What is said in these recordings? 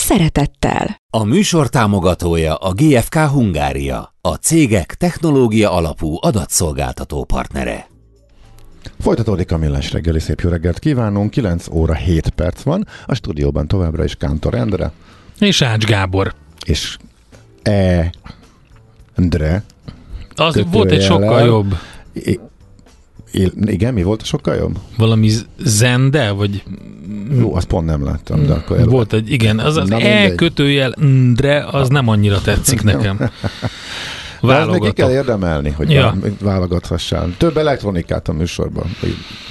szeretettel. A műsor támogatója a GFK Hungária, a cégek technológia alapú adatszolgáltató partnere. Folytatódik a millás reggeli, szép jó reggelt kívánunk, 9 óra 7 perc van, a stúdióban továbbra is Kántor Endre. És Ács Gábor. És E. Endre. Az volt egy sokkal jobb. Igen, mi volt a sokkal jobb? Valami zende, vagy... Jó, azt pont nem láttam, de akkor... Volt egy, igen, az, az E kötőjel, de az nem annyira tetszik nekem. De még ki kell érdemelni, hogy ja. válogathassál. Több elektronikát a műsorban,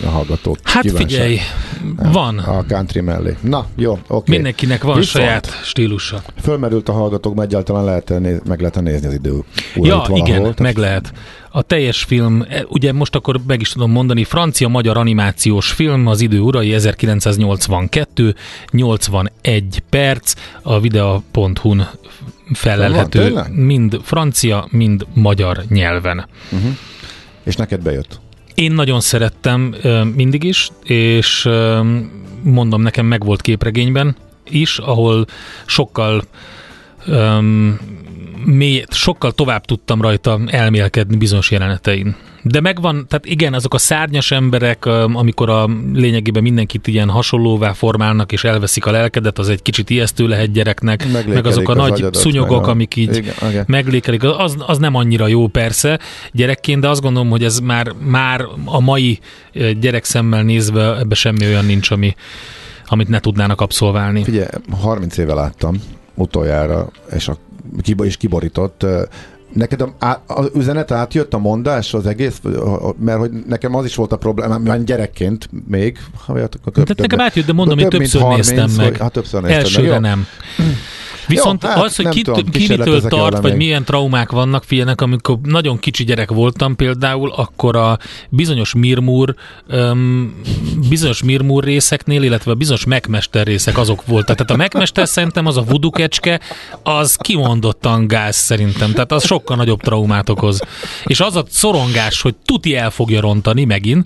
a hallgatók Hát kívánság. figyelj, van. A country mellé. Na, jó, oké. Okay. Mindenkinek van Viszont saját stílusa. Fölmerült a hallgatók, egyáltalán lehet meg lehet nézni az idő. Ja, igen, tehát... meg lehet. A teljes film, e, ugye most akkor meg is tudom mondani, francia-magyar animációs film, az idő urai 1982, 81 perc, a video.hu-n felelhető van, mind francia, mind magyar nyelven. Uh-huh. És neked bejött? Én nagyon szerettem mindig is, és mondom, nekem meg volt képregényben is, ahol sokkal um, mély, sokkal tovább tudtam rajta elmélkedni bizonyos jelenetein. De megvan, tehát igen, azok a szárnyas emberek, amikor a lényegében mindenkit ilyen hasonlóvá formálnak és elveszik a lelkedet, az egy kicsit ijesztő lehet gyereknek, meg azok a az nagy szúnyogok, a... amik így igen, okay. meglékelik, az, az nem annyira jó persze gyerekként, de azt gondolom, hogy ez már, már a mai gyerek szemmel nézve ebbe semmi olyan nincs, ami, amit ne tudnának abszolválni. Figyelj, 30 éve láttam utoljára, és a kiba is kiborított. Neked az üzenet átjött, a mondás, az egész? Mert hogy nekem az is volt a probléma, mert gyerekként még. Ha hát több, nekem átjött, de mondom, hogy többször 30, néztem meg. Hát többször néztem Elsőre meg, nem. Viszont Jó, hát az, hogy ki, tudom, ki mitől tart, vagy még. milyen traumák vannak, figyelnek, amikor nagyon kicsi gyerek voltam például, akkor a bizonyos Mirmur, um, bizonyos Mirmur részeknél, illetve a bizonyos megmester részek azok voltak. Tehát a megmester szerintem az a vudukecske, az kimondottan gáz szerintem. Tehát az sokkal nagyobb traumát okoz. És az a szorongás, hogy tuti el fogja rontani megint,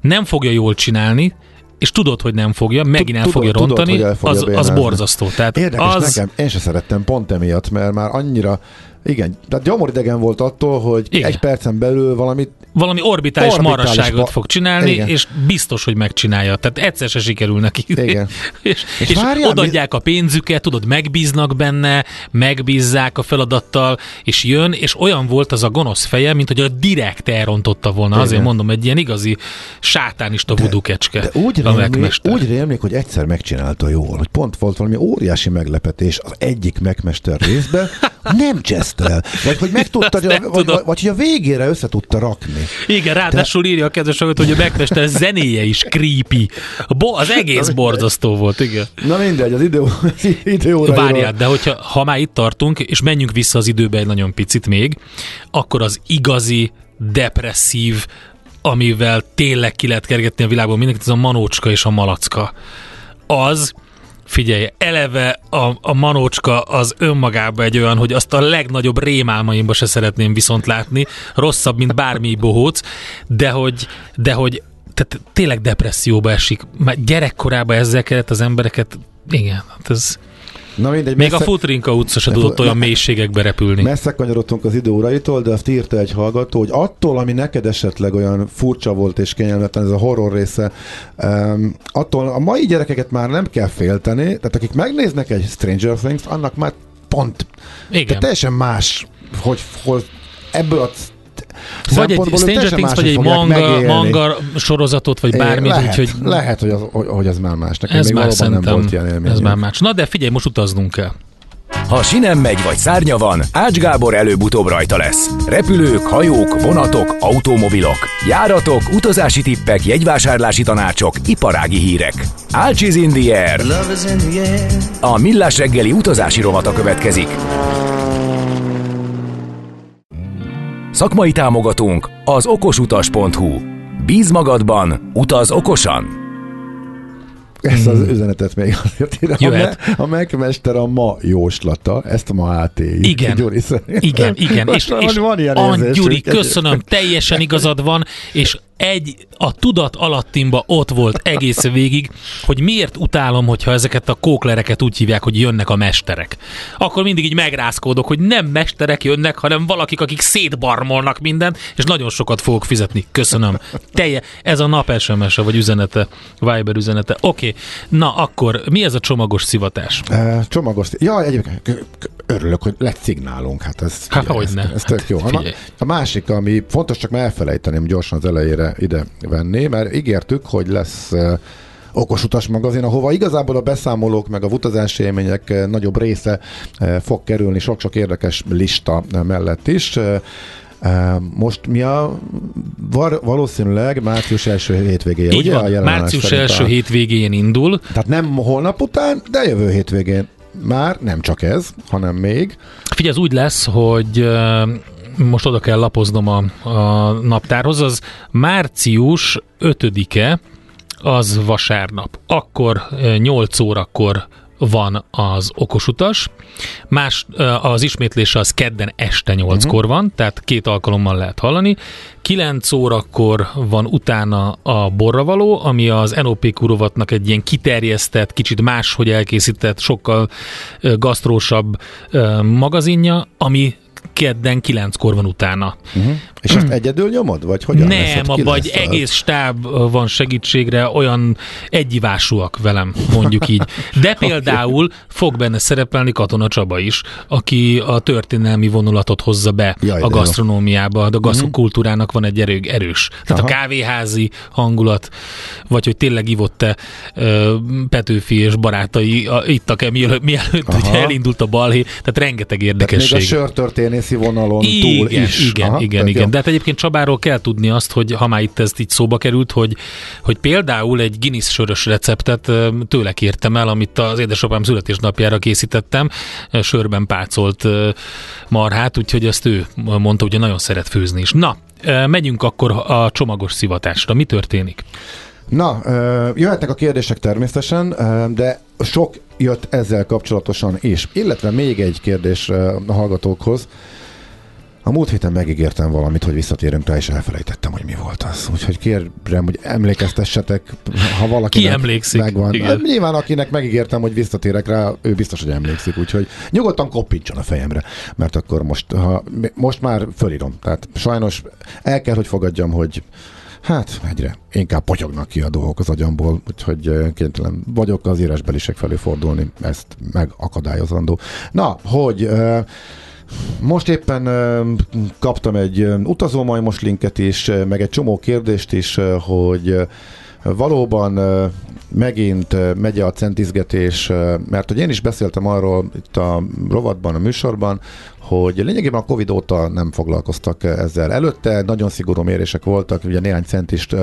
nem fogja jól csinálni, és tudod, hogy nem fogja, megint el fogja tudod, rontani, tudod, fogja az, az borzasztó. Tehát Érdekes az... nekem, én sem szerettem pont emiatt, mert már annyira igen, tehát gyomoridegen volt attól, hogy Igen. egy percen belül valamit valami orbitális, orbitális marasságot ba- fog csinálni, Igen. és biztos, hogy megcsinálja. Tehát egyszer se sikerül neki. Igen. és és, és várjál, odaadják a pénzüket, tudod, megbíznak benne, megbízzák a feladattal, és jön, és olyan volt az a gonosz feje, mint hogy a direkt elrontotta volna. Igen. Azért mondom, egy ilyen igazi sátánista vudukecske. De úgy rémlik, úgy rémlik, hogy egyszer megcsinálta jól, hogy pont volt valami óriási meglepetés az egyik megmester részben, nem csesztel. Vagy hogy meg tudta, vagy, vagy, vagy, vagy, hogy a végére össze tudta rakni. Igen, ráadásul Te... írja a kedves hogy a megmester zenéje is creepy. Bo- az egész borzasztó volt, igen. Na mindegy, az idő, idő Várjál, de hogyha ha már itt tartunk, és menjünk vissza az időbe egy nagyon picit még, akkor az igazi, depresszív, amivel tényleg ki lehet kergetni a világban mindenkit, ez a manócska és a malacka. Az Figyelj, eleve a, a manócska az önmagában egy olyan, hogy azt a legnagyobb rémálmaimba se szeretném viszont látni, rosszabb, mint bármi bohóc, de hogy, de hogy tehát tényleg depresszióba esik. Már gyerekkorában ezzel kellett az embereket, igen, hát ez... Na mindegy, Még messze... a Futrinka utca se tudott olyan mélységekbe repülni. Messze kanyarodtunk az időóraitól, de azt írta egy hallgató, hogy attól, ami neked esetleg olyan furcsa volt és kényelmetlen, ez a horror része, um, attól a mai gyerekeket már nem kell félteni, tehát akik megnéznek egy Stranger Things, annak már pont Igen. Tehát teljesen más, hogy, hogy ebből a vagy egy Stranger Things, vagy egy manga, manga sorozatot, vagy bármit. Lehet, úgyhogy... lehet hogy, az, hogy, hogy ez már más. Nekem ez még már szerintem, nem volt ilyen Ez már más. Na de figyelj, most utaznunk kell. Ha sinem megy vagy szárnya van, Ács Gábor előbb-utóbb rajta lesz. Repülők, hajók, vonatok, automobilok, járatok, utazási tippek, jegyvásárlási tanácsok, iparági hírek. Ácsiz in the air. A millás reggeli utazási rovata következik. Szakmai támogatónk az okosutas.hu. Bíz magadban, utaz okosan! Ezt az üzenetet még azért írja. Jöhet. A, me- a megmester a ma jóslata, ezt a ma AT Igen. Gyuri. Igen, igen. És, Van- és van ilyen. Gyuri, köszönöm, teljesen igazad van, és egy a tudat alattimba ott volt egész végig, hogy miért utálom, hogyha ezeket a kóklereket úgy hívják, hogy jönnek a mesterek. Akkor mindig így megrázkódok, hogy nem mesterek jönnek, hanem valakik, akik szétbarmolnak mindent, és nagyon sokat fogok fizetni. Köszönöm. Telje, ez a nap SMS-e, vagy üzenete, Viber üzenete. Oké, na akkor mi ez a csomagos szivatás? Uh, csomagos. Ja, egyébként örülök, hogy lett szignálunk. Hát ez, Há, figyelj, hogyne. ez, ez tök jó. A, Figyelj. a másik, ami fontos, csak már elfelejteném gyorsan az elejére ide venni, mert ígértük, hogy lesz uh, okos utas magazin, ahova igazából a beszámolók meg a utazási élmények nagyobb része fog kerülni sok-sok érdekes lista mellett is. Most mi a var, valószínűleg március első hétvégéje, Így ugye? a van, jelenlás március első a- hétvégén indul, Tehát nem holnap után, de jövő hétvégén. Már nem csak ez, hanem még. Figyelj, ez úgy lesz, hogy most oda kell lapoznom a, a naptárhoz, az március 5-e, az vasárnap. Akkor ö, 8 órakor van az okosutas, más, ö, az ismétlése az kedden este 8-kor van, tehát két alkalommal lehet hallani. 9 órakor van utána a borravaló, ami az NOP kurovatnak egy ilyen kiterjesztett, kicsit máshogy elkészített, sokkal gasztrósabb magazinja, ami kedden 9-kor van utána. Uh-huh. És ezt egyedül nyomod? Vagy hogyan? Nem, lesz az? egész stáb van segítségre, olyan egyivásúak velem, mondjuk így. De például fog benne szerepelni Katona Csaba is, aki a történelmi vonulatot hozza be Jaj, a. Mhm. gasztronómiába, de a gasztrokultúrának van egy erő, erős. Tehát Aha. a kávéházi hangulat, vagy hogy tényleg ivott-e Petőfi és barátai a, ittak-e mielőtt, mielőtt ugye elindult a balhé, tehát rengeteg Tehát érdekesség. még a sörtörténészi vonalon Igen, túl is. igen, Aha, igen, igen. jó. De hát egyébként Csabáról kell tudni azt, hogy ha már itt ez így szóba került, hogy, hogy például egy Guinness sörös receptet tőle kértem el, amit az édesapám születésnapjára készítettem, sörben pácolt marhát, úgyhogy ezt ő mondta, hogy nagyon szeret főzni is. Na, megyünk akkor a csomagos szivatásra. Mi történik? Na, jöhetnek a kérdések természetesen, de sok jött ezzel kapcsolatosan is. Illetve még egy kérdés a hallgatókhoz. A múlt héten megígértem valamit, hogy visszatérünk rá, és elfelejtettem, hogy mi volt az. Úgyhogy kérem, hogy emlékeztessetek, ha valaki Ki emlékszik? megvan. Igen. Hát, nyilván akinek megígértem, hogy visszatérek rá, ő biztos, hogy emlékszik, úgyhogy nyugodtan koppintson a fejemre, mert akkor most, ha, most már fölírom. Tehát sajnos el kell, hogy fogadjam, hogy Hát egyre inkább potyognak ki a dolgok az agyamból, úgyhogy kénytelen vagyok az írásbelisek felé fordulni, ezt megakadályozandó. Na, hogy most éppen kaptam egy utazómajmos linket is, meg egy csomó kérdést is, hogy valóban megint megy a centizgetés, mert hogy én is beszéltem arról itt a rovatban, a műsorban, hogy lényegében a Covid óta nem foglalkoztak ezzel. Előtte nagyon szigorú mérések voltak, ugye néhány centist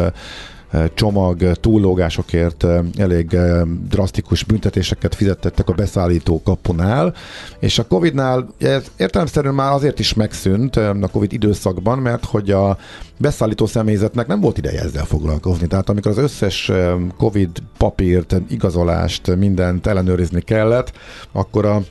csomag túllógásokért eh, elég eh, drasztikus büntetéseket fizettettek a beszállító kapunál, és a Covid-nál ez értelemszerűen már azért is megszűnt eh, a Covid időszakban, mert hogy a beszállító személyzetnek nem volt ideje ezzel foglalkozni. Tehát amikor az összes eh, Covid papírt, igazolást, mindent ellenőrizni kellett, akkor a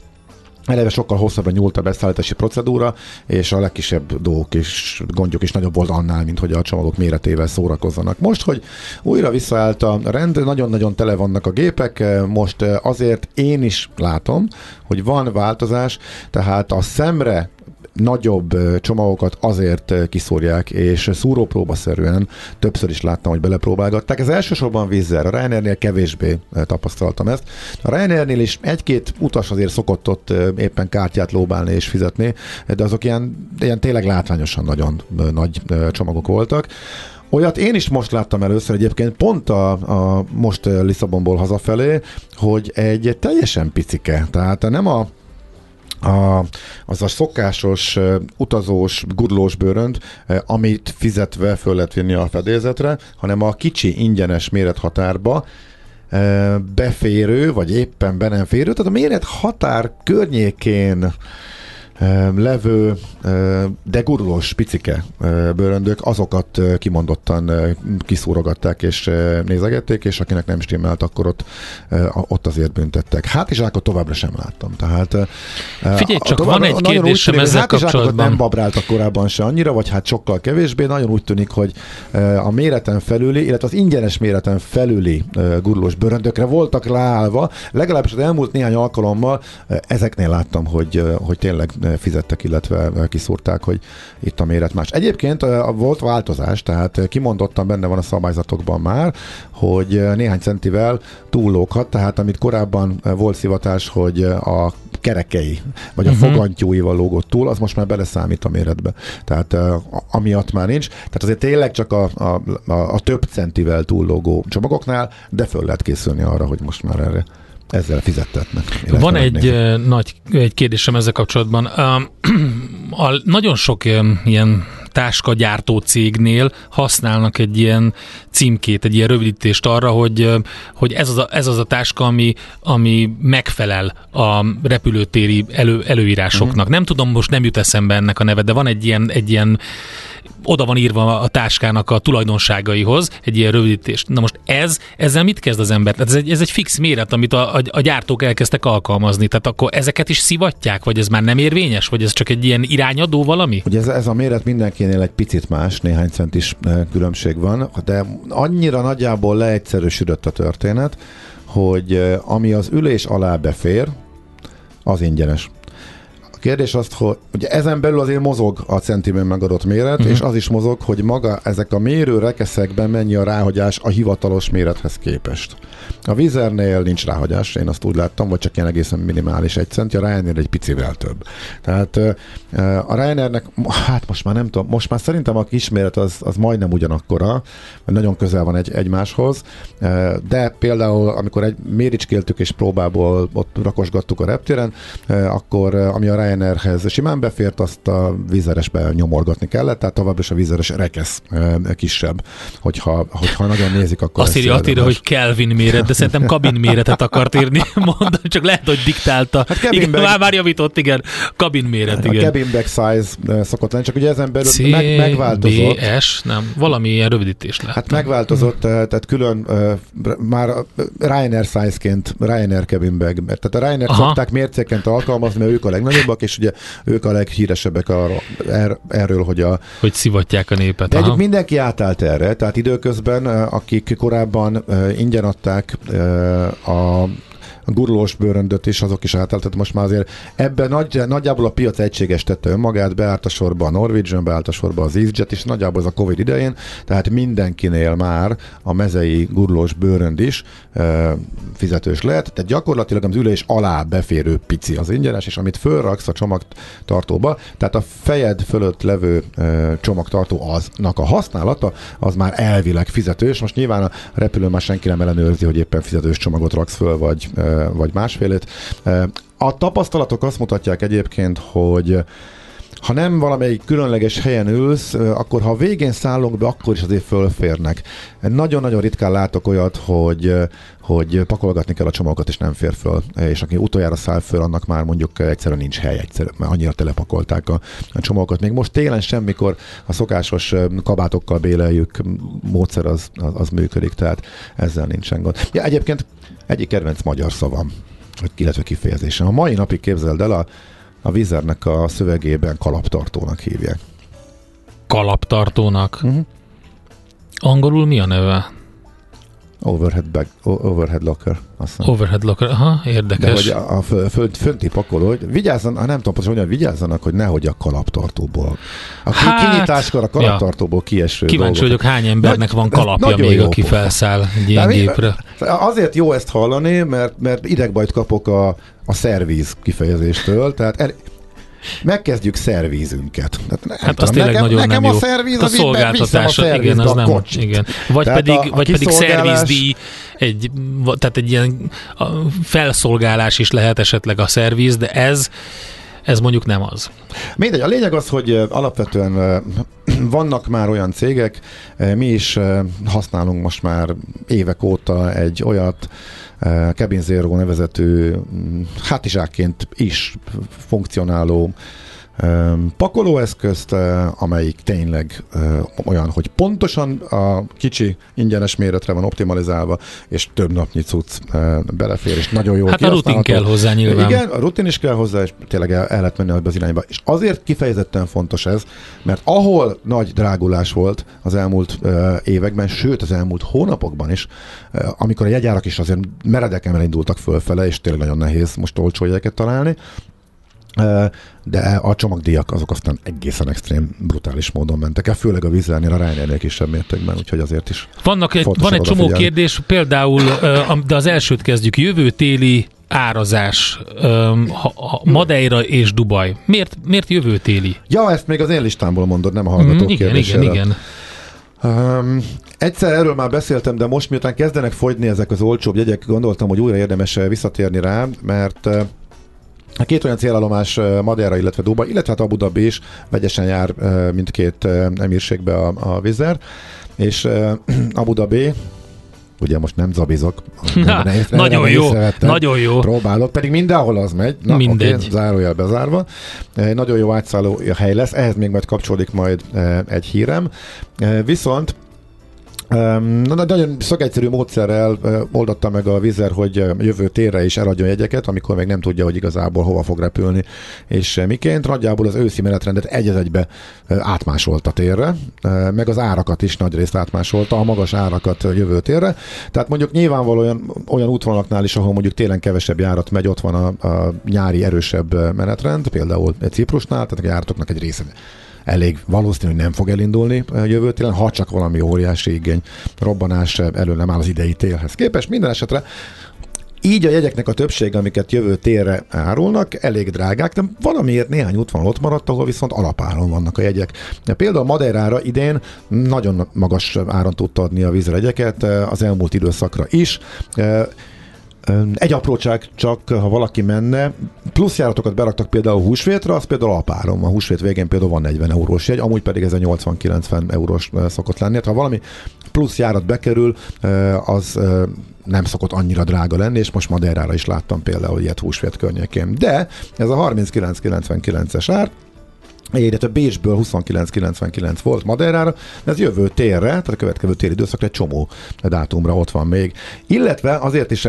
Eleve sokkal hosszabbra nyúlt a beszállítási procedúra, és a legkisebb dolgok és gondjuk is nagyobb volt annál, mint hogy a csomagok méretével szórakozzanak. Most, hogy újra visszaállt a rend, nagyon-nagyon tele vannak a gépek, most azért én is látom, hogy van változás, tehát a szemre nagyobb csomagokat azért kiszórják, és szúrópróbaszerűen többször is láttam, hogy belepróbálgatták. Ez elsősorban vízzel, a Ryanairnél kevésbé tapasztaltam ezt. A Ryanairnél is egy-két utas azért szokott ott éppen kártyát lóbálni és fizetni, de azok ilyen, ilyen tényleg látványosan nagyon nagy csomagok voltak. Olyat én is most láttam először egyébként, pont a, a most Lisszabonból hazafelé, hogy egy teljesen picike, tehát nem a a, az a szokásos utazós, gurlós bőrönd, uh, amit fizetve föl lehet vinni a fedélzetre, hanem a kicsi ingyenes mérethatárba uh, beférő, vagy éppen be nem férő, tehát a mérethatár környékén levő, de gurulós picike bőröndök, azokat kimondottan kiszúrogatták és nézegették, és akinek nem stimmelt, akkor ott, ott azért büntettek. Hát is akkor továbbra sem láttam. Tehát, Figyelj csak, tovább, van egy kérdésem ezzel kapcsolatban. nem babráltak korábban se annyira, vagy hát sokkal kevésbé. Nagyon úgy tűnik, hogy a méreten felüli, illetve az ingyenes méreten felüli gurulós bőröndökre voltak ráállva. Legalábbis az elmúlt néhány alkalommal ezeknél láttam, hogy, hogy tényleg fizettek, illetve kiszúrták, hogy itt a méret más. Egyébként volt változás, tehát kimondottan benne van a szabályzatokban már, hogy néhány centivel túllóghat, tehát amit korábban volt szivatás, hogy a kerekei, vagy a uh-huh. fogantyúival lógott túl, az most már beleszámít a méretbe. Tehát amiatt már nincs. Tehát azért tényleg csak a, a, a, a több centivel túllógó csomagoknál, de föl lehet készülni arra, hogy most már erre ezzel fizettetnek. Van egy uh, nagy egy kérdésem ezzel kapcsolatban. Uh, a, nagyon sok uh, ilyen táskagyártó cégnél használnak egy ilyen címkét, egy ilyen rövidítést arra, hogy, hogy ez, az a, ez az a táska, ami, ami megfelel a repülőtéri elő, előírásoknak. Uh-huh. Nem tudom, most nem jut eszembe ennek a neve, de van egy ilyen, egy ilyen oda van írva a táskának a tulajdonságaihoz, egy ilyen rövidítés. Na most ez, ezzel mit kezd az ember? Ez egy, ez egy fix méret, amit a, a, a gyártók elkezdtek alkalmazni. Tehát akkor ezeket is szivatják, vagy ez már nem érvényes, vagy ez csak egy ilyen irányadó valami? Ugye ez, ez a méret mindenkinél egy picit más, néhány centis eh, különbség van, de annyira nagyjából leegyszerűsödött a történet, hogy eh, ami az ülés alá befér, az ingyenes. A kérdés az, hogy ugye ezen belül azért mozog a centiben megadott méret, uh-huh. és az is mozog, hogy maga ezek a mérő rekeszekben mennyi a ráhagyás a hivatalos mérethez képest. A Vizernél nincs ráhagyás, én azt úgy láttam, vagy csak ilyen egészen minimális egy centi, a Ryanair egy picivel több. Tehát a Ryanairnek, hát most már nem tudom, most már szerintem a kisméret az, az majdnem ugyanakkora, mert nagyon közel van egy, egymáshoz, de például amikor egy méricskéltük és próbából ott rakosgattuk a reptéren, akkor ami a Ryanairhez simán befért, azt a vízeresbe nyomorgatni kellett, tehát tovább is a vízeres rekesz kisebb, hogyha, hogyha nagyon nézik, akkor Azt írja Attila, hogy Kelvin méret, de szerintem kabin méretet akart írni, mondani, csak lehet, hogy diktálta. Hát igen, bag... már, már javított, igen, kabin méret, igen. A cabin bag size szokott lenni, csak ugye ezen belül C- meg, megváltozott. BS, nem, valami ilyen rövidítés lehet. Hát megváltozott, tehát külön már Ryanair size-ként Ryanair cabin bag, tehát a Ryanair szokták mércéként alkalmazni, mert ők a legnagyobbak, vannak, és ugye ők a leghíresebbek arról, er, erről, hogy a... Hogy szivatják a népet. De mindenki átállt erre, tehát időközben, akik korábban ingyen adták a gurulós bőröndöt is, azok is átállt, tehát most már azért ebben nagy, nagyjából a piac egységes tette önmagát, beállt a sorba a Norwegian, beállt a sorba az EasyJet, és nagyjából az a Covid idején, tehát mindenkinél már a mezei gurulós bőrönd is e, fizetős lehet, tehát gyakorlatilag az ülés alá beférő pici az ingyenes, és amit fölraksz a csomagtartóba, tehát a fejed fölött levő e, csomagtartó aznak a használata, az már elvileg fizetős. Most nyilván a repülő már senki nem ellenőrzi, hogy éppen fizetős csomagot raksz föl, vagy e, vagy másfélét. A tapasztalatok azt mutatják egyébként, hogy ha nem valamelyik különleges helyen ülsz, akkor ha a végén szállunk be, akkor is azért fölférnek. Nagyon-nagyon ritkán látok olyat, hogy, hogy pakolgatni kell a csomagokat, és nem fér föl. És aki utoljára száll föl, annak már mondjuk egyszerűen nincs hely, egyszerűen, mert annyira telepakolták a, a csomagokat. Még most télen semmikor a szokásos kabátokkal béleljük módszer az, az, az működik, tehát ezzel nincsen gond. Ja, egyébként egyik kedvenc magyar szavam, illetve kifejezésem. A mai napig képzeld el, a, a Vizernek a szövegében kalaptartónak hívják. Kalaptartónak? Uh-huh. Angolul mi a neve? Overhead, bag, overhead locker. Aztán. Overhead locker, aha, érdekes. De hogy a, a fönt, fönti pakoló, hogy vigyázzanak, nem tudom pontosan, hogy vigyázzanak, hogy nehogy a kalaptartóból. A hát, kinyitáskor a kalaptartóból ja. kieső Kíváncsi vagyok, hány embernek van kalapja még, aki pofa. felszáll ilyen gépre. Azért jó ezt hallani, mert, mert idegbajt kapok a, a szervíz kifejezéstől, tehát el, megkezdjük szervízünk,et Tehát, hát az tényleg nagyon nekem nem jó. a szervíz, a szolgáltatás, igen, az nem, igen. Vagy tehát pedig, a, a vagy pedig szervizdíj, egy, tehát egy ilyen felszolgálás is lehet esetleg a szerviz, de ez ez mondjuk nem az. Mindegy, a lényeg az, hogy alapvetően vannak már olyan cégek, mi is használunk most már évek óta egy olyat, Cabin Zero nevezetű mm, hátizsákként is funkcionáló pakolóeszközt, amelyik tényleg olyan, hogy pontosan a kicsi ingyenes méretre van optimalizálva, és több napnyi cucc belefér, és nagyon jó Hát a rutin kell hozzá nyilván. Igen, a rutin is kell hozzá, és tényleg el, el lehet menni az irányba. És azért kifejezetten fontos ez, mert ahol nagy drágulás volt az elmúlt években, sőt az elmúlt hónapokban is, amikor a jegyárak is azért meredeken elindultak fölfele, és tényleg nagyon nehéz most olcsó jegyeket találni, de a csomagdíjak azok aztán egészen extrém, brutális módon mentek el, főleg a vízzelnél, a Ryanairnél kisebb mértékben, úgyhogy azért is Vannak egy, Van egy csomó kérdés, például, de az elsőt kezdjük, jövő téli árazás, Madeira és Dubaj. Miért, miért jövő téli? Ja, ezt még az én listámból mondod, nem a hallgatók mm, Igen, igen, igen. Um, egyszer erről már beszéltem, de most miután kezdenek fogyni ezek az olcsóbb jegyek, gondoltam, hogy újra érdemes visszatérni rá, mert Két olyan célállomás Madeira, illetve Duba, illetve hát Abu Dhabi is vegyesen jár mindkét emírségbe a, a vizer, és Abu Dhabi ugye most nem zabizok. Na, észre, nagyon jó, nagyon jó. Próbálok, pedig mindenhol az megy. Na, Mindegy. Okay, zárójel bezárva. Nagyon jó átszálló hely lesz, ehhez még majd kapcsolódik majd egy hírem. Viszont Na, nagyon szakegyszerű módszerrel oldotta meg a Vizer, hogy jövő térre is eladjon jegyeket, amikor még nem tudja, hogy igazából hova fog repülni, és miként. Nagyjából az őszi menetrendet egy egybe átmásolta térre, meg az árakat is nagy részt átmásolta, a magas árakat jövő térre. Tehát mondjuk nyilvánvalóan olyan útvonalaknál is, ahol mondjuk télen kevesebb járat megy, ott van a, a nyári erősebb menetrend, például Ciprusnál, tehát a járatoknak egy része elég valószínű, hogy nem fog elindulni a jövő télen, ha csak valami óriási igény, robbanás elő nem áll az idei télhez képest. Minden esetre így a jegyeknek a többsége, amiket jövő térre árulnak, elég drágák, de valamiért néhány útvonal ott maradt, ahol viszont alapáron vannak a jegyek. Például Madeirára idén nagyon magas áron tudta adni a vízregyeket az elmúlt időszakra is. Egy apróság csak, ha valaki menne, plusz járatokat beraktak például húsvétra, az például apárom. A húsvét végén például van 40 eurós jegy, amúgy pedig ez a 80-90 eurós szokott lenni. Hát, ha valami plusz járat bekerül, az nem szokott annyira drága lenni, és most Madeirára is láttam például ilyet húsvét környékén. De ez a 39,99-es ár, illetve Bécsből 29.99 volt Madeirára, de ez jövő térre, tehát a következő téli időszakra egy csomó dátumra ott van még. Illetve azért is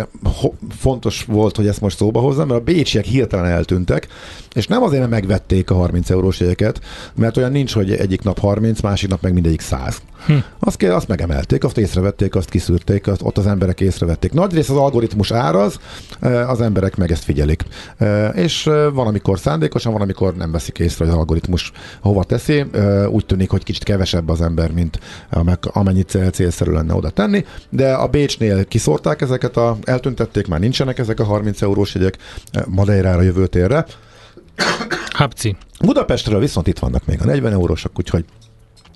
fontos volt, hogy ezt most szóba hozzam, mert a bécsiek hirtelen eltűntek, és nem azért, mert megvették a 30 eurós jegyeket, mert olyan nincs, hogy egyik nap 30, másik nap meg mindegyik 100. Hm. Azt, kell, azt megemelték, azt észrevették, azt kiszűrték, azt, ott az emberek észrevették. Nagy rész az algoritmus áraz, eh, az emberek meg ezt figyelik. Eh, és eh, van, amikor szándékosan, van, amikor nem veszik észre, hogy az algoritmus hova teszi. Úgy tűnik, hogy kicsit kevesebb az ember, mint amennyit célszerű lenne oda tenni. De a Bécsnél kiszórták ezeket, a, eltüntették, már nincsenek ezek a 30 eurós jegyek Madeirára jövő térre. Hapci. Budapestről viszont itt vannak még a 40 eurósak, úgyhogy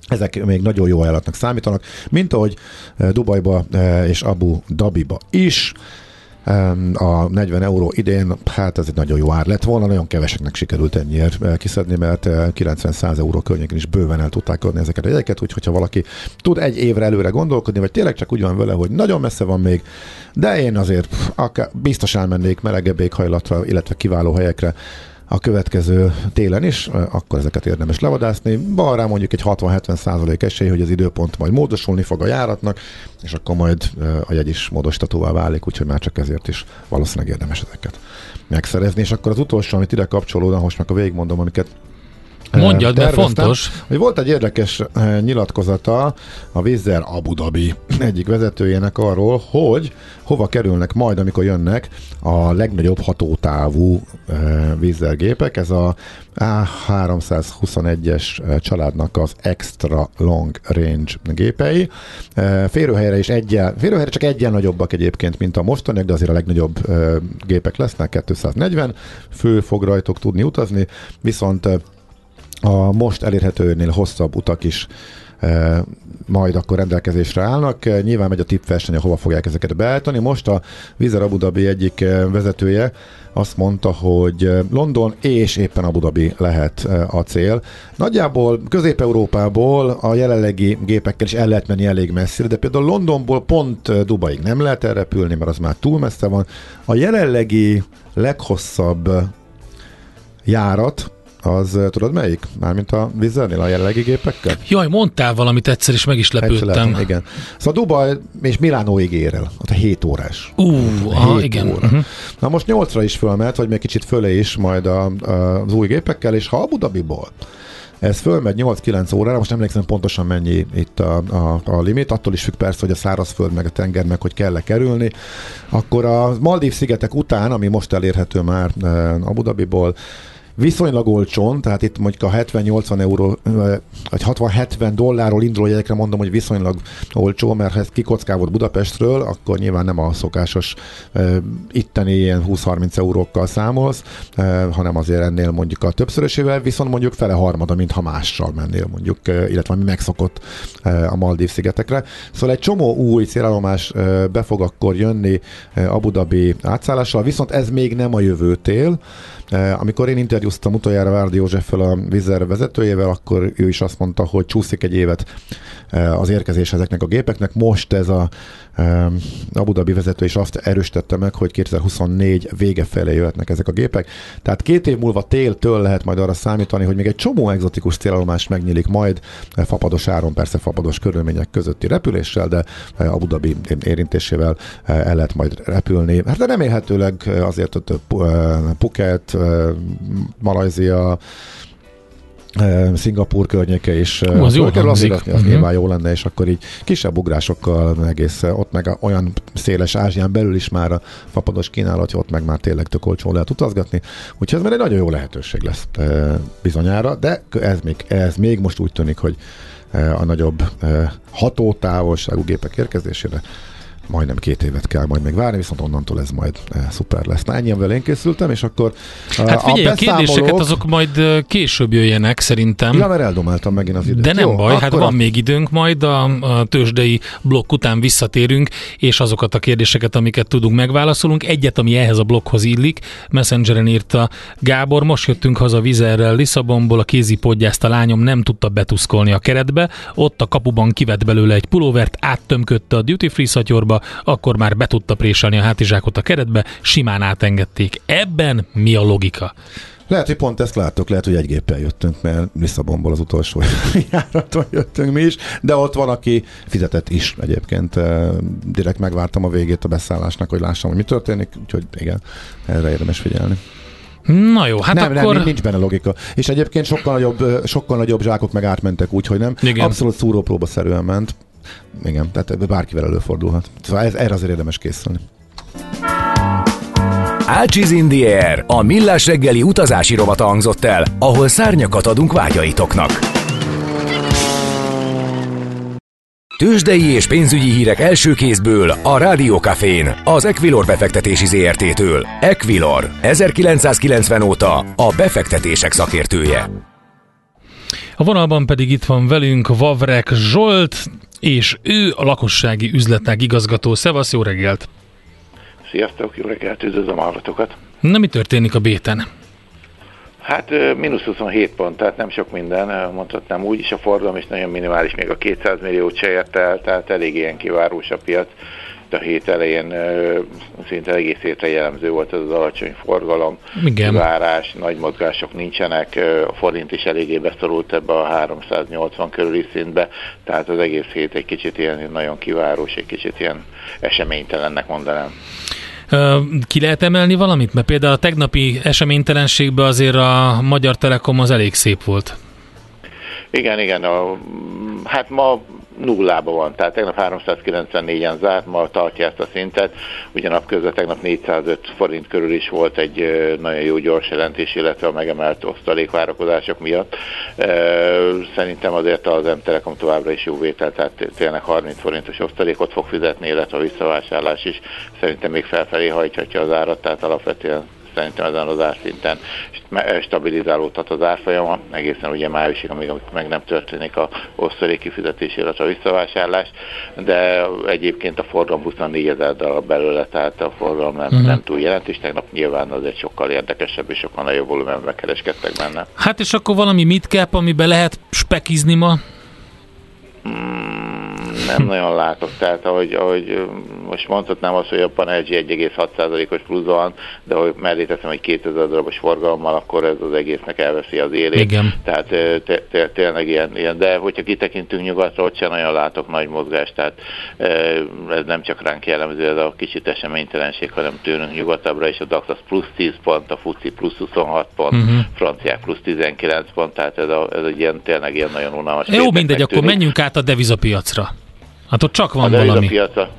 ezek még nagyon jó ajánlatnak számítanak, mint ahogy Dubajba és Abu Dhabiba is. A 40 euró idén, hát ez egy nagyon jó ár lett volna, nagyon keveseknek sikerült ennyiért eh, kiszedni, mert 90-100 euró környékén is bőven el tudták adni ezeket a jegyeket, úgyhogy ha valaki tud egy évre előre gondolkodni, vagy tényleg csak úgy van vele, hogy nagyon messze van még, de én azért akár biztos elmennék melegebb éghajlatra, illetve kiváló helyekre, a következő télen is, akkor ezeket érdemes levadászni. Van rá mondjuk egy 60-70 százalék esély, hogy az időpont majd módosulni fog a járatnak, és akkor majd a jegy is módosítatóvá válik, úgyhogy már csak ezért is valószínűleg érdemes ezeket megszerezni. És akkor az utolsó, amit ide kapcsolódna, most meg a végigmondom, amiket Mondjad, de fontos. Hogy volt egy érdekes nyilatkozata a Vizzer Abu Dhabi egyik vezetőjének arról, hogy hova kerülnek majd, amikor jönnek a legnagyobb hatótávú Vizzer gépek. Ez a A321-es családnak az extra long range gépei. Férőhelyre is egyen, férőhelyre csak egyen nagyobbak egyébként, mint a mostaniak, de azért a legnagyobb gépek lesznek, 240 fő fog rajtok tudni utazni, viszont a most elérhetőnél hosszabb utak is majd akkor rendelkezésre állnak. Nyilván megy a tippverseny, hova fogják ezeket beállítani. Most a Vizer Abu Dhabi egyik vezetője azt mondta, hogy London és éppen Abu Dhabi lehet a cél. Nagyjából Közép-Európából a jelenlegi gépekkel is el lehet menni elég messzire, de például Londonból pont Dubaig nem lehet elrepülni, mert az már túl messze van. A jelenlegi leghosszabb járat az tudod melyik? Mármint a Vizernél a jelenlegi gépekkel? Jaj, mondtál valamit egyszer, és meg is lepődtem. Egyszer igen. Szóval Dubaj és Milánóig ér el, ott a 7 órás. Ú, uh, aha, igen. Óra. Uh-huh. Na most 8-ra is fölmehet, vagy még kicsit fölé is majd a, a, az új gépekkel, és ha Abu Dhabiból ez fölmegy 8-9 órára, most emlékszem pontosan mennyi itt a, a, a limit, attól is függ persze, hogy a szárazföld meg a tenger meg hogy kell kerülni. Akkor a Maldív szigetek után, ami most elérhető már Abu Dhabiból, viszonylag olcsón, tehát itt mondjuk a 70-80 euró, vagy 60-70 dollárról induló jegyekre mondom, hogy viszonylag olcsó, mert ha ez kikockávod Budapestről, akkor nyilván nem a szokásos itteni ilyen 20-30 eurókkal számolsz, hanem azért ennél mondjuk a többszörösével, viszont mondjuk fele harmada, mint ha mással mennél mondjuk, illetve ami megszokott a Maldív szigetekre. Szóval egy csomó új célállomás uh, be fog akkor jönni uh, Abu Dhabi átszállással, viszont ez még nem a jövő tél, Eh, amikor én interjúztam utoljára Várdi Józseffel a Vizer vezetőjével, akkor ő is azt mondta, hogy csúszik egy évet eh, az érkezés ezeknek a gépeknek. Most ez a Abu Dhabi vezető is azt erősítette meg, hogy 2024 vége felé jöhetnek ezek a gépek. Tehát két év múlva téltől lehet majd arra számítani, hogy még egy csomó egzotikus célállomás megnyílik majd eh, fapados áron, persze fapados körülmények közötti repüléssel, de Abu Dhabi érintésével el lehet majd repülni. Hát de remélhetőleg azért ott Phuket, Malajzia, Szingapúr környéke is Hú, az jó azért az, az uh-huh. nyilván jó lenne, és akkor így kisebb ugrásokkal egész, ott meg olyan széles Ázsián belül is már a fapados kínálat, hogy ott meg már tényleg tök olcsón lehet utazgatni, úgyhogy ez már egy nagyon jó lehetőség lesz bizonyára, de ez még, ez még most úgy tűnik, hogy a nagyobb hatótávolságú gépek érkezésére majdnem két évet kell majd még várni, viszont onnantól ez majd e, szuper lesz. Na ennyi, amivel én készültem, és akkor Hát figyelj, a, a kérdéseket azok majd eh, később jöjjenek szerintem. Ja, mert eldomáltam megint az időt. De nem Jó, baj, hát van a... még időnk, majd a, a tőzsdei blokk után visszatérünk, és azokat a kérdéseket, amiket tudunk, megválaszolunk. Egyet, ami ehhez a blokkhoz illik, Messengeren írta Gábor, most jöttünk haza vizerrel Lisszabonból, a kézipodgyászt a lányom nem tudta betuszkolni a keretbe, ott a kapuban kivett belőle egy pulóvert, áttömködte a duty free szatyorba, sorba, akkor már be tudta préselni a hátizsákot a keretbe, simán átengedték. Ebben mi a logika? Lehet, hogy pont ezt láttuk, lehet, hogy egy géppel jöttünk, mert Lisszabonból az utolsó járaton jöttünk mi is, de ott van, aki fizetett is egyébként. Direkt megvártam a végét a beszállásnak, hogy lássam, hogy mi történik, úgyhogy igen, erre érdemes figyelni. Na jó, hát nem, akkor... Nem, nincs benne logika. És egyébként sokkal nagyobb, sokkal nagyobb zsákok meg átmentek úgy, hogy nem. Igen. Abszolút szúrópróba szerűen ment. Igen, tehát bárkivel előfordulhat. Szóval ez, erre azért érdemes készülni. Ácsiz in the Air, a millás reggeli utazási rovata hangzott el, ahol szárnyakat adunk vágyaitoknak. Tőzsdei és pénzügyi hírek első kézből a Rádiókafén, az Equilor befektetési ZRT-től. Equilor, 1990 óta a befektetések szakértője. A vonalban pedig itt van velünk Vavrek Zsolt, és ő a lakossági üzletág igazgató. Szevasz, jó reggelt! Sziasztok, jó reggelt, üdvözlöm a hallgatókat! Na, mi történik a béten? Hát mínusz 27 pont, tehát nem sok minden, mondhatnám úgy is, a forgalom is nagyon minimális, még a 200 milliót se el, tehát elég ilyen kivárós a piac a hét elején szinte egész hétre jellemző volt ez az alacsony forgalom, Igen. várás, nagy mozgások nincsenek, a forint is eléggé beszorult ebbe a 380 körüli szintbe, tehát az egész hét egy kicsit ilyen nagyon kivárós, egy kicsit ilyen eseménytelennek mondanám. Ki lehet emelni valamit? Mert például a tegnapi eseménytelenségben azért a Magyar Telekom az elég szép volt. Igen, igen. A, hát ma nullába van, tehát tegnap 394-en zárt, ma tartja ezt a szintet, ugyanap közben tegnap 405 forint körül is volt egy nagyon jó gyors jelentés, illetve a megemelt osztalékvárakozások miatt. Szerintem azért az M-Telekom továbbra is jó vétel, tehát tényleg 30 forintos osztalékot fog fizetni, illetve a visszavásárlás is szerintem még felfelé hajthatja az árat, tehát alapvetően szerintem ezen az árszinten stabilizálódhat az árfolyama, egészen ugye májusig, amíg meg nem történik a osztalék kifizetés, illetve a visszavásárlás, de egyébként a forgalom 24 ezer darab belőle, tehát a forgalom nem, uh-huh. nem túl jelentős, tegnap nyilván az egy sokkal érdekesebb és sokkal nagyobb volumenben kereskedtek benne. Hát és akkor valami mit cap, amiben lehet spekizni ma? Hmm, nem nagyon látok, tehát ahogy, ahogy most mondhatnám azt, hogy a Panergy 1,6%-os plusz van, de hogy mellé teszem, hogy 2000 darabos forgalommal, akkor ez az egésznek elveszi az élét. Igen. Tehát te, te, tényleg ilyen, ilyen, de hogyha kitekintünk nyugatra, ott sem nagyon látok nagy mozgást, tehát ez nem csak ránk jellemző, ez a kicsit eseménytelenség, hanem tőlünk nyugatabbra, és a DAX az plusz 10 pont, a FUCI plusz 26 pont, uh-huh. franciák plusz 19 pont, tehát ez, a, ez egy ilyen, tényleg ilyen nagyon unalmas. Jó, mindegy, akkor menjünk át a devizapiacra. Hát ott csak van a valami. Piaca,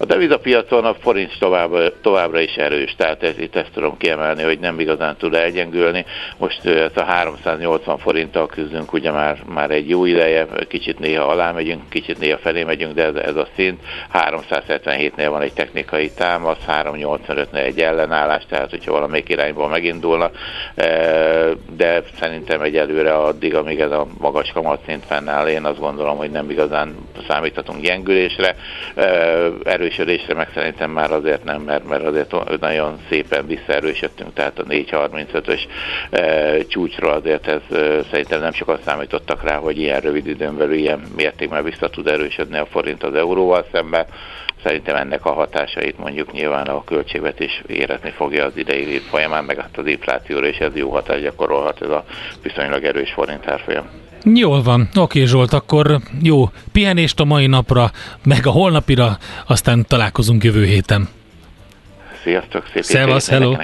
a devizapiacon a forint tovább, továbbra is erős, tehát ez, itt ezt tudom kiemelni, hogy nem igazán tud elgyengülni. Most ez a 380 forinttal küzdünk ugye már, már egy jó ideje, kicsit néha alá megyünk, kicsit néha felé megyünk, de ez, ez a szint. 377-nél van egy technikai támasz, 385-nél egy ellenállás, tehát hogyha valamelyik irányból megindulna, de szerintem egyelőre addig, amíg ez a magas kamatszint fennáll, én azt gondolom, hogy nem igazán számíthatunk gyengülésre. Erős erősödésre meg szerintem már azért nem, mert, mert azért nagyon szépen visszaerősödtünk, tehát a 4.35-ös e, csúcsról azért ez e, szerintem nem sokan számítottak rá, hogy ilyen rövid időn belül ilyen mértékben vissza tud erősödni a forint az euróval szemben. Szerintem ennek a hatásait mondjuk nyilván a költségvetés érezni fogja az idei folyamán, meg hát az inflációra, és ez jó hatást gyakorolhat ez a viszonylag erős forint árfolyam. Jól van, oké Zsolt, akkor jó pihenést a mai napra, meg a holnapira, aztán találkozunk jövő héten. Sziasztok, szép Szevasz, hello.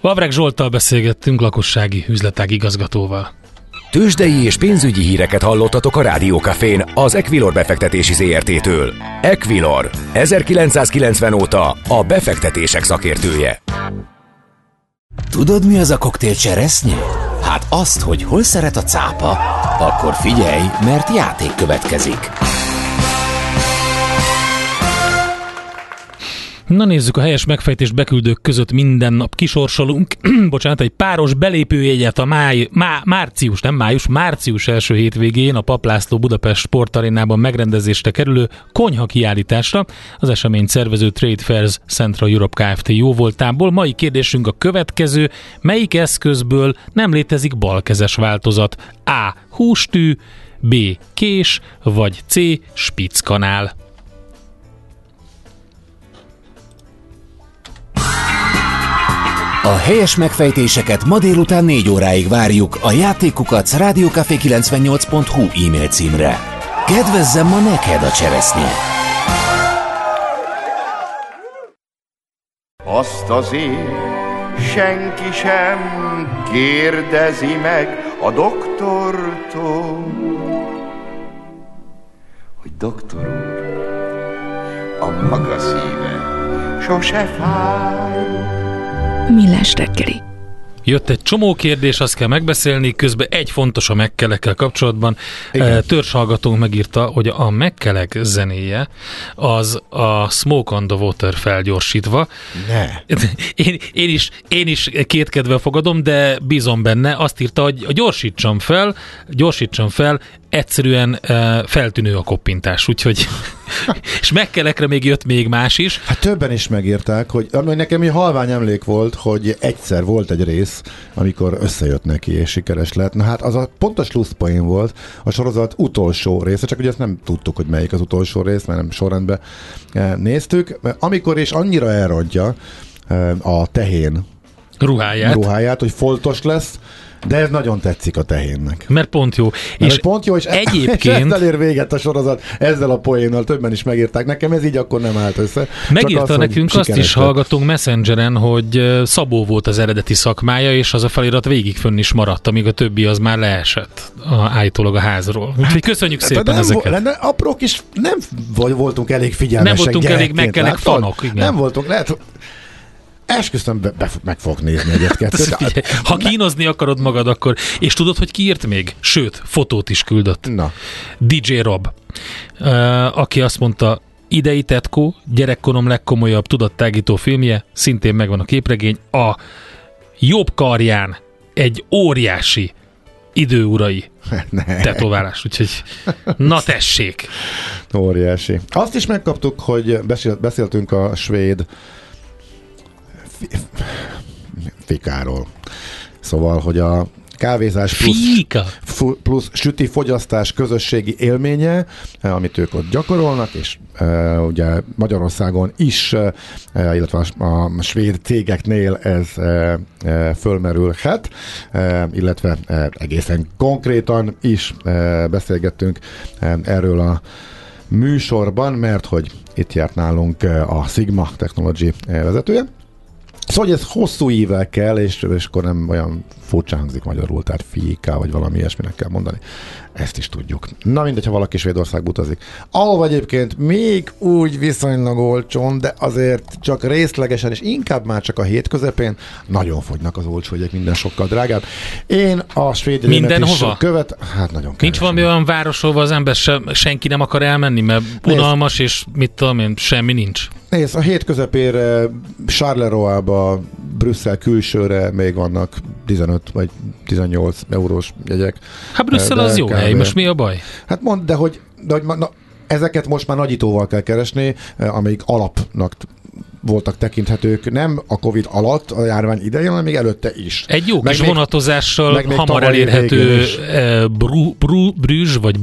Vavreg Zsolttal beszélgettünk lakossági üzletág igazgatóval. Tőzsdei és pénzügyi híreket hallottatok a Rádiókafén az Equilor befektetési ZRT-től. Equilor, 1990 óta a befektetések szakértője. Tudod, mi az a koktél cseresznye? Hát azt, hogy hol szeret a cápa, akkor figyelj, mert játék következik. Na nézzük, a helyes megfejtés beküldők között minden nap kisorsolunk, bocsánat, egy páros belépőjegyet a máj, má, március, nem május, március első hétvégén a Paplászló Budapest sportarénában megrendezésre kerülő konyha kiállításra az esemény szervező Trade Fairs Central Europe Kft. jó voltából. Mai kérdésünk a következő, melyik eszközből nem létezik balkezes változat? A. Hústű, B. Kés, vagy C. Spitzkanál. A helyes megfejtéseket ma délután 4 óráig várjuk a játékukat rádiókafé98.hu e-mail címre. Kedvezzem ma neked a cseresznye! Azt azért senki sem kérdezi meg a doktortól, hogy doktor úr, a maga szíve sose fáj. Millás reggeli. Jött egy csomó kérdés, azt kell megbeszélni, közben egy fontos a megkelekkel kapcsolatban. Igen. Törzshallgatónk megírta, hogy a megkelek zenéje az a Smoke on the Water felgyorsítva. Ne. Én, én, is, én is kétkedve fogadom, de bízom benne. Azt írta, hogy gyorsítsam fel, gyorsítsam fel, egyszerűen uh, feltűnő a koppintás, úgyhogy és megkelekre még jött még más is. Hát többen is megírták, hogy nekem egy halvány emlék volt, hogy egyszer volt egy rész, amikor összejött neki és sikeres lett. Na hát az a pontos luszpoén volt a sorozat utolsó része, csak ugye ezt nem tudtuk, hogy melyik az utolsó rész, mert nem sorrendben néztük. Amikor is annyira elrodja a tehén ruháját. ruháját, hogy foltos lesz, de ez nagyon tetszik a tehénnek. Mert pont jó. Mert és pont jó, és egyébként... ezzel ér véget a sorozat, ezzel a poénnal többen is megírták. Nekem ez így akkor nem állt össze. Megírta az, nekünk azt is hallgatunk Messengeren, hogy Szabó volt az eredeti szakmája, és az a felirat végig fönn is maradt, amíg a többi az már leesett a, állítólag a házról. Úgyhogy köszönjük hát, szépen nem, ezeket. Nem, aprók is nem voltunk elég figyelmesek. Nem voltunk elég megkelek fanok. Igen. Nem voltunk, lehet, Esküszöm, be, be, meg fogok nézni egyet-kettőt. ha kínozni akarod magad, akkor... És tudod, hogy ki írt még? Sőt, fotót is küldött. Na. DJ Rob, uh, aki azt mondta, idei tetkó, gyerekkorom legkomolyabb tudattágító filmje, szintén megvan a képregény, a jobb karján egy óriási időurai ne. tetoválás, úgyhogy na tessék. Óriási. Azt is megkaptuk, hogy beszélt, beszéltünk a svéd fikáról. Szóval, hogy a kávézás plusz, Fika. plusz süti fogyasztás közösségi élménye, eh, amit ők ott gyakorolnak, és e, ugye Magyarországon is, e, illetve a, a svéd cégeknél ez e, e, fölmerülhet, e, illetve e, egészen konkrétan is e, beszélgettünk e, erről a műsorban, mert hogy itt járt nálunk a Sigma Technology vezetője. Szóval hogy ez hosszú ível kell, és, és akkor nem olyan furcsa hangzik magyarul, tehát fiéká, vagy valami ilyesminek kell mondani. Ezt is tudjuk. Na mindegy, ha valaki Svédországba utazik. Ahol egyébként még úgy viszonylag olcsón, de azért csak részlegesen, és inkább már csak a hét közepén, nagyon fogynak az olcsó jegyek, minden sokkal drágább. Én a svéd Mindenhova? is követ, hát nagyon Nincs keresem. valami olyan város, ahova az ember se, senki nem akar elmenni, mert unalmas, és mit tudom én, semmi nincs. Nézd, a hét közepére Charleroi-ba, Brüsszel külsőre még vannak 15 vagy 18 eurós jegyek. Hát Brüsszel az jó kb. hely, most mi a baj? Hát mondd, de hogy, de hogy ma- na, ezeket most már nagyítóval kell keresni, eh, amelyik alapnak voltak tekinthetők, nem a Covid alatt, a járvány idején, hanem még előtte is. Egy jó Meg kis még- vonatozással meg még hamar elérhető Brüzs, vagy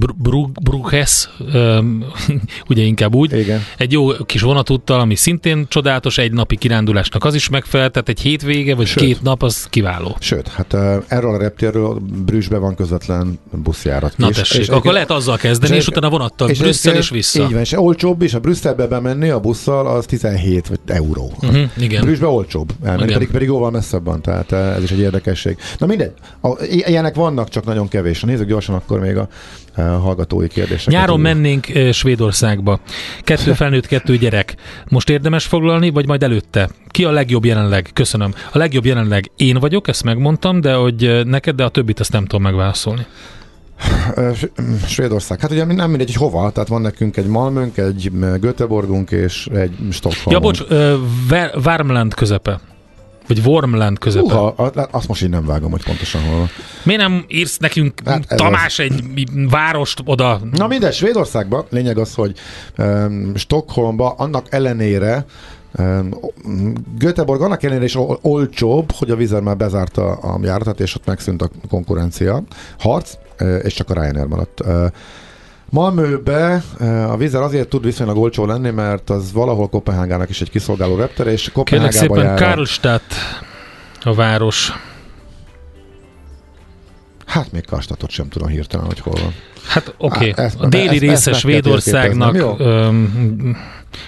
Bruges, um, ugye inkább úgy. Igen. Egy jó kis vonatúttal, ami szintén csodálatos, egy napi kirándulásnak az is megfelel, tehát egy hétvége, vagy Sőt. két nap, az kiváló. Sőt, hát erről a reptérről Brüsszbe van közvetlen buszjárat. Na is. tessék, És akkor lehet azzal kezdeni, és, és- utána vonattal és Brüsszel és vissza. Így van, és olcsóbb is, a Brüsszelbe bemenni a busszal az 17 vagy euró. Uh-huh, igen. Brüsszbe olcsóbb, elmenni, Igen. pedig, pedig jóval messzebb van, tehát eh, ez is egy érdekesség. Na mindegy, a, ilyenek vannak, csak nagyon kevés. Nézzük gyorsan akkor még a, a hallgatói kérdéseket. Nyáron Úgy. mennénk ö, Svédországba. Kettő felnőtt, kettő gyerek. Most érdemes foglalni, vagy majd előtte? Ki a legjobb jelenleg? Köszönöm. A legjobb jelenleg én vagyok, ezt megmondtam, de hogy neked, de a többit azt nem tudom megválaszolni. Mm, Svédország. Hát ugye nem mindegy, hogy hova. Tehát van nekünk egy Malmünk, egy mm, Göteborgunk és egy Stockholm. Ja, bocs, Värmland közepe. Vagy Wormland közepe. Uha, a- azt most így nem vágom, hogy pontosan hol van. Miért nem írsz nekünk, Hát Tamás, egy várost oda? Na mindegy, Svédországban lényeg az, hogy um, Stockholmba annak ellenére Göteborg annak ellenére is ol- olcsóbb, hogy a Vizer már bezárta a járatot, és ott megszűnt a konkurencia. Harc, és csak a Ryanair maradt. Malmöbe a Vizer azért tud viszonylag olcsó lenni, mert az valahol Kopenhágának is egy kiszolgáló reptere, és Kérlek Kopenhágába szépen, jár. a- Karlstadt a város. Hát még Karstatot sem tudom hirtelen, hogy hol van. Hát oké, okay. Á, ezt- a déli ezt- része ezt Svédországnak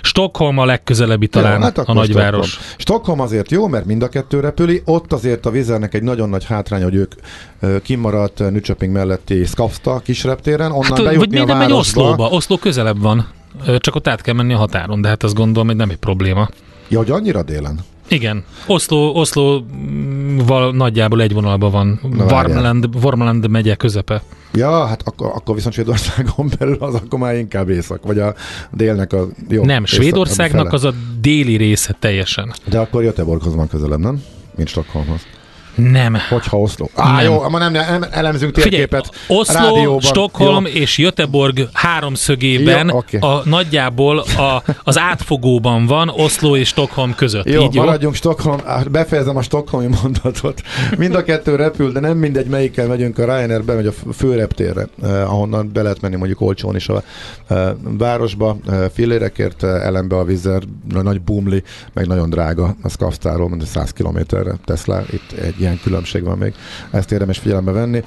Stockholm a legközelebbi talán Jó, hát a nagyváros. Stockholm. Stockholm azért jó, mert mind a kettő repüli. Ott azért a Vizernek egy nagyon nagy hátrány, hogy ők kimaradt Nücsöping melletti Skavsta kis reptéren, onnan Hát, vagy bejutni miért a nem megy. Oszlóba? Oszló közelebb van. Csak ott át kell menni a határon, de hát azt gondolom, hogy nem egy probléma. Ja, hogy annyira délen? Igen. Oszló, Oszlóval nagyjából egy vonalban van. Varmland, Varmland megye közepe. Ja, hát akkor, akkor viszont Svédországon belül az akkor már inkább észak, vagy a délnek a jó. nem, Svédországnak az a déli része teljesen. De akkor Göteborghoz van közelebb, nem? Mint Stockholmhoz. Nem. Hogyha Oszló. Á, Nem. jó, ma nem, nem elemzünk Figyelj, térképet. Oszló, rádióban. Stockholm Jó. és Göteborg háromszögében Jó, oké. a, nagyjából a, az átfogóban van Oszló és Stockholm között. Jó, Így jó? maradjunk Stockholm, á, befejezem a Stockholmi mondatot. Mind a kettő repül, de nem mindegy, melyikkel megyünk a Ryanair, bemegy a főreptérre, eh, ahonnan be lehet menni mondjuk olcsón is a eh, városba, eh, fillérekért, eh, ellenbe a vizer, nagy bumli, meg nagyon drága a Skavstáról, mint 100 kilométerre Tesla, itt egy ilyen különbség van még, ezt érdemes figyelembe venni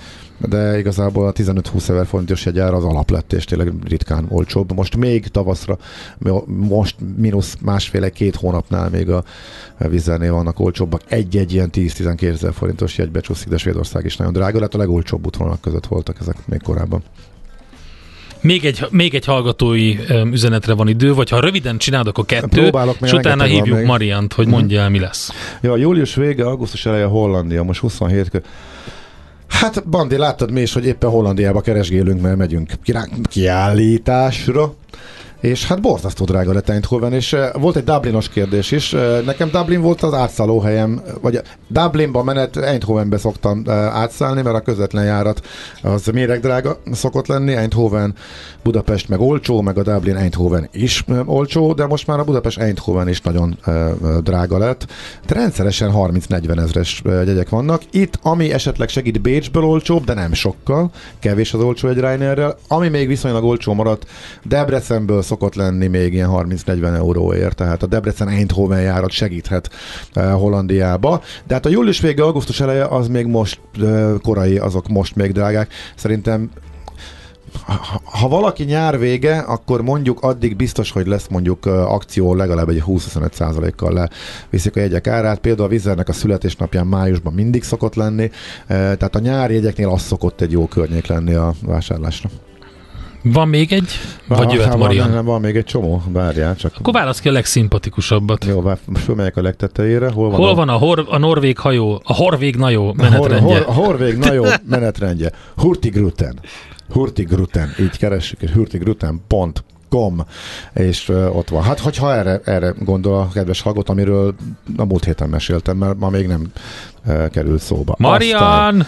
de igazából a 15-20 ezer forintos jegyár az alap lett, és tényleg ritkán olcsóbb. Most még tavaszra, most mínusz másféle-két hónapnál még a vizernél vannak olcsóbbak. Egy-egy ilyen 10-12 ezer forintos jegy becsúszik, de Svédország is nagyon drága lett. A legolcsóbb útvonalak között voltak ezek még korábban. Még egy, még egy hallgatói üzenetre van idő, vagy ha röviden csinálod, akkor kettő, Próbálok, és utána hívjuk még. Mariant, hogy mondja el, mi lesz. Ja, július vége, augusztus eleje Hollandia, most 27 kö... Hát, Bandi, láttad mi is, hogy éppen Hollandiába keresgélünk, mert megyünk kiállításra. És hát borzasztó drága lett Eindhoven, és uh, volt egy Dublinos kérdés is. Uh, nekem Dublin volt az átszállóhelyem, vagy Dublinba menet Eindhovenbe szoktam uh, átszállni, mert a közvetlen járat az méregdrága szokott lenni. Eindhoven, Budapest meg olcsó, meg a Dublin Eindhoven is olcsó, de most már a Budapest Eindhoven is nagyon drága lett. De rendszeresen 30-40 ezres jegyek vannak. Itt, ami esetleg segít Bécsből olcsóbb, de nem sokkal, kevés az olcsó egy Ryanairrel, ami még viszonylag olcsó maradt, Debrecenből szokott lenni még ilyen 30-40 euróért, tehát a Debrecen Eindhoven járat segíthet uh, Hollandiába. De hát a július vége, augusztus eleje az még most uh, korai, azok most még drágák. Szerintem ha, valaki nyár vége, akkor mondjuk addig biztos, hogy lesz mondjuk uh, akció legalább egy 20-25%-kal leviszik a jegyek árát. Például a Vizernek a születésnapján májusban mindig szokott lenni, tehát a nyári jegyeknél az szokott egy jó környék lenni a vásárlásra. Van még egy? Vagy Ha- jöhet ha Marian? Van, van még egy csomó, várjál csak. Akkor válasz ki a legszimpatikusabbat. Jó, vár, most fölmegyek a legtetejére. Hol van Hol a... van a, hor, a norvég hajó, a horvég najó A, hor, menetrendje? hor, a Horvég nagyon menetrendje. Hurtigruten. Hurtigruten. Így keressük, és hurtigruten.com és uh, ott van. Hát, hogyha erre, erre gondol a kedves hallgat, amiről a múlt héten meséltem, mert ma még nem uh, került szóba. Aztán, Marian!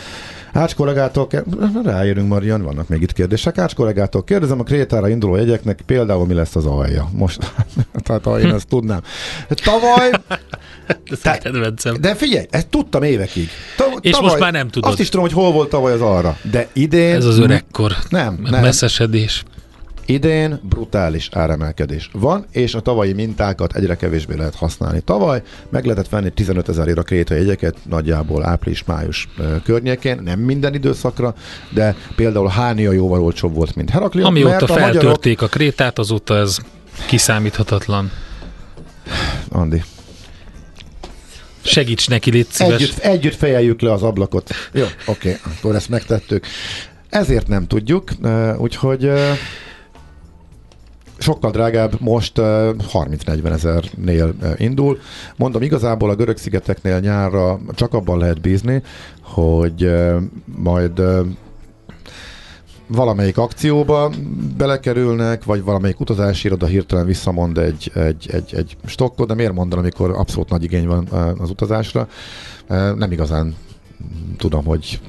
Ács kollégától, ráérünk Marian, vannak még itt kérdések. Ács kollégától kérdezem a Krétára induló jegyeknek, például mi lesz az alja? Most, tehát ha én ezt tudnám. Tavaly kedvencem. de figyelj, ezt tudtam évekig. Ta- És most már nem tudod. Azt is tudom, hogy hol volt tavaly az arra. De idén... Ez az öregkor. Nem, nem. Messzesedés. Idén brutális áremelkedés van, és a tavalyi mintákat egyre kevésbé lehet használni. Tavaly meg lehetett venni 15 ezerért a kréta jegyeket, nagyjából április-május környékén, nem minden időszakra, de például Hánia jóval olcsóbb volt, mint Heraklion. Amióta a magyarok... feltörték a krétát, azóta ez kiszámíthatatlan. Andi, Segíts neki, légy szíves. Együtt, együtt fejeljük le az ablakot. Jó, oké, akkor ezt megtettük. Ezért nem tudjuk, úgyhogy sokkal drágább, most eh, 30-40 ezernél indul. Mondom, igazából a görög szigeteknél nyárra csak abban lehet bízni, hogy majd valamelyik akcióba belekerülnek, vagy valamelyik utazási iroda hirtelen visszamond egy, egy, egy, egy stokkot, de miért mondanom, amikor abszolút nagy igény van az utazásra. Nem igazán tudom, hogy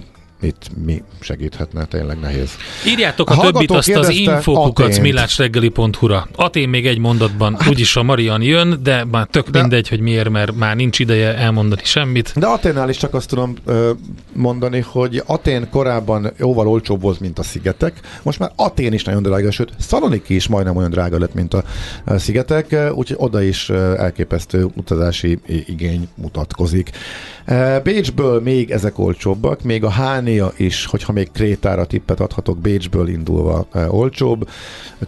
itt mi segíthetne, tényleg nehéz. Írjátok A a, többit azt az infokukat Atént. milácsreggeli.hu-ra. Atén még egy mondatban, úgyis a Marian jön, de már tök Hát- De- mindegy, hogy miért, mert már nincs ideje elmondani semmit. De Aténnál is csak azt tudom ö, mondani, hogy Atén korábban jóval olcsóbb volt, mint a szigetek. Most már Atén is nagyon drága, sőt Szaloniki is majdnem olyan drága lett, mint a, szigetek, úgyhogy oda is elképesztő utazási igény mutatkozik. Bécsből még ezek olcsóbbak, még a Hánia is, hogyha még Krétára tippet adhatok, Bécsből indulva ö, olcsóbb.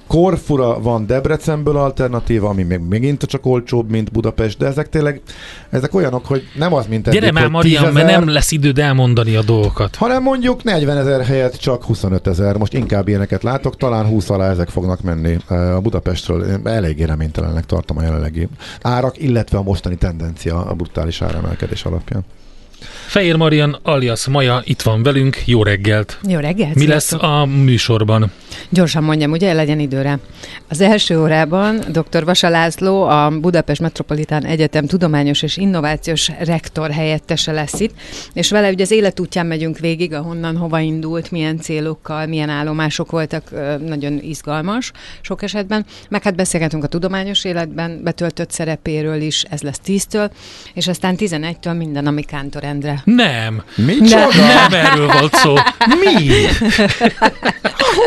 Korfura van Debrecenből alternatíva, ami még megint csak olcsóbb, mint Budapest, de ezek tényleg ezek olyanok, hogy nem az, mint eddig, Gyere már, Marian, 10 mert nem lesz időd elmondani a dolgokat. hanem mondjuk 40 ezer helyett csak 25 ezer. Most inkább ilyeneket látok, talán 20 alá ezek fognak menni eh, a Budapestről. Én eléggé reménytelennek tartom a jelenlegi árak, illetve a mostani tendencia a brutális áremelkedés alapján. Fehér Marian alias Maja itt van velünk, jó reggelt. Jó reggelt! Mi lesz a műsorban? Gyorsan mondjam, ugye, legyen időre. Az első órában dr. Vasa László, a Budapest Metropolitán Egyetem tudományos és innovációs rektor helyettese lesz itt, és vele ugye az életútján megyünk végig, ahonnan hova indult, milyen célokkal, milyen állomások voltak, nagyon izgalmas sok esetben. Meg hát beszélgetünk a tudományos életben betöltött szerepéről is, ez lesz 10-től, és aztán 11-től minden, ami Kántor Endre. Nem, Micsoda? nem erről volt szó. Mi?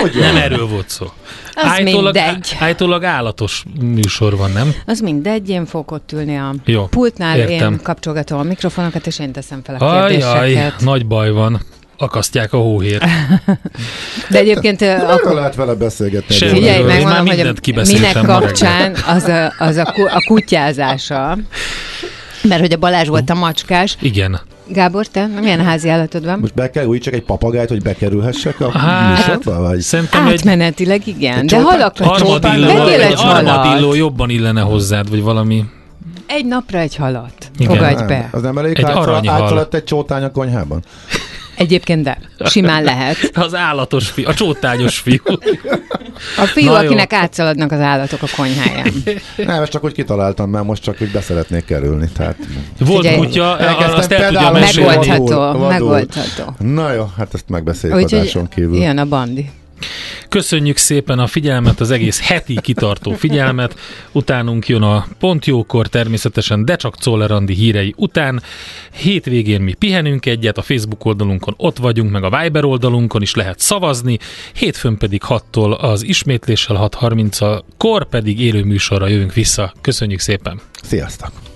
Hogy Nem erről volt szó. Az mindegy. állítólag állatos műsor van, nem? Az mindegy, én fogok ott ülni a Jó, pultnál, értem. én kapcsolgatom a mikrofonokat, és én teszem fel a Ajaj, kérdéseket. nagy baj van. Akasztják a hóhért. De egyébként ö, Akkor akkor lehet vele beszélgetni. óra. figyelj, megmondom, hogy a, minek kapcsán az a, az a, ku- a kutyázása, mert hogy a Balázs volt a macskás. Igen. Gábor, te milyen házi állatod van? Most be kell újítsák egy papagájt, hogy bekerülhessek a Hát, műsorba? Vagy? Szerintem egy Átmenetileg igen, Egy de halakra armadilló, egy armadilló jobban illene hozzád, vagy valami. Egy napra egy halat. Igen. Fogadj be. Az nem elég, Egy átszal- aranyhal. átszaladt egy csótány a konyhában? Egyébként de, simán lehet. Az állatos fiú, a csótányos fiú. A fiú, Na jó. akinek átszaladnak az állatok a konyháján. Nem, ezt csak úgy kitaláltam, mert most csak úgy beszeretnék kerülni. Tehát Volt Figyelj, kutya, elkezdtem azt el tudja mesélni. Megoldható, Vadul, megoldható. Na jó, hát ezt megbeszéljük Úgyhogy adáson kívül. jön a bandi. Köszönjük szépen a figyelmet, az egész heti kitartó figyelmet. Utánunk jön a Pontjókor természetesen, de csak Czoller Andi hírei után. Hétvégén mi pihenünk egyet, a Facebook oldalunkon ott vagyunk, meg a Viber oldalunkon is lehet szavazni. Hétfőn pedig 6-tól az ismétléssel 6.30 kor pedig élő műsorra jövünk vissza. Köszönjük szépen! Sziasztok!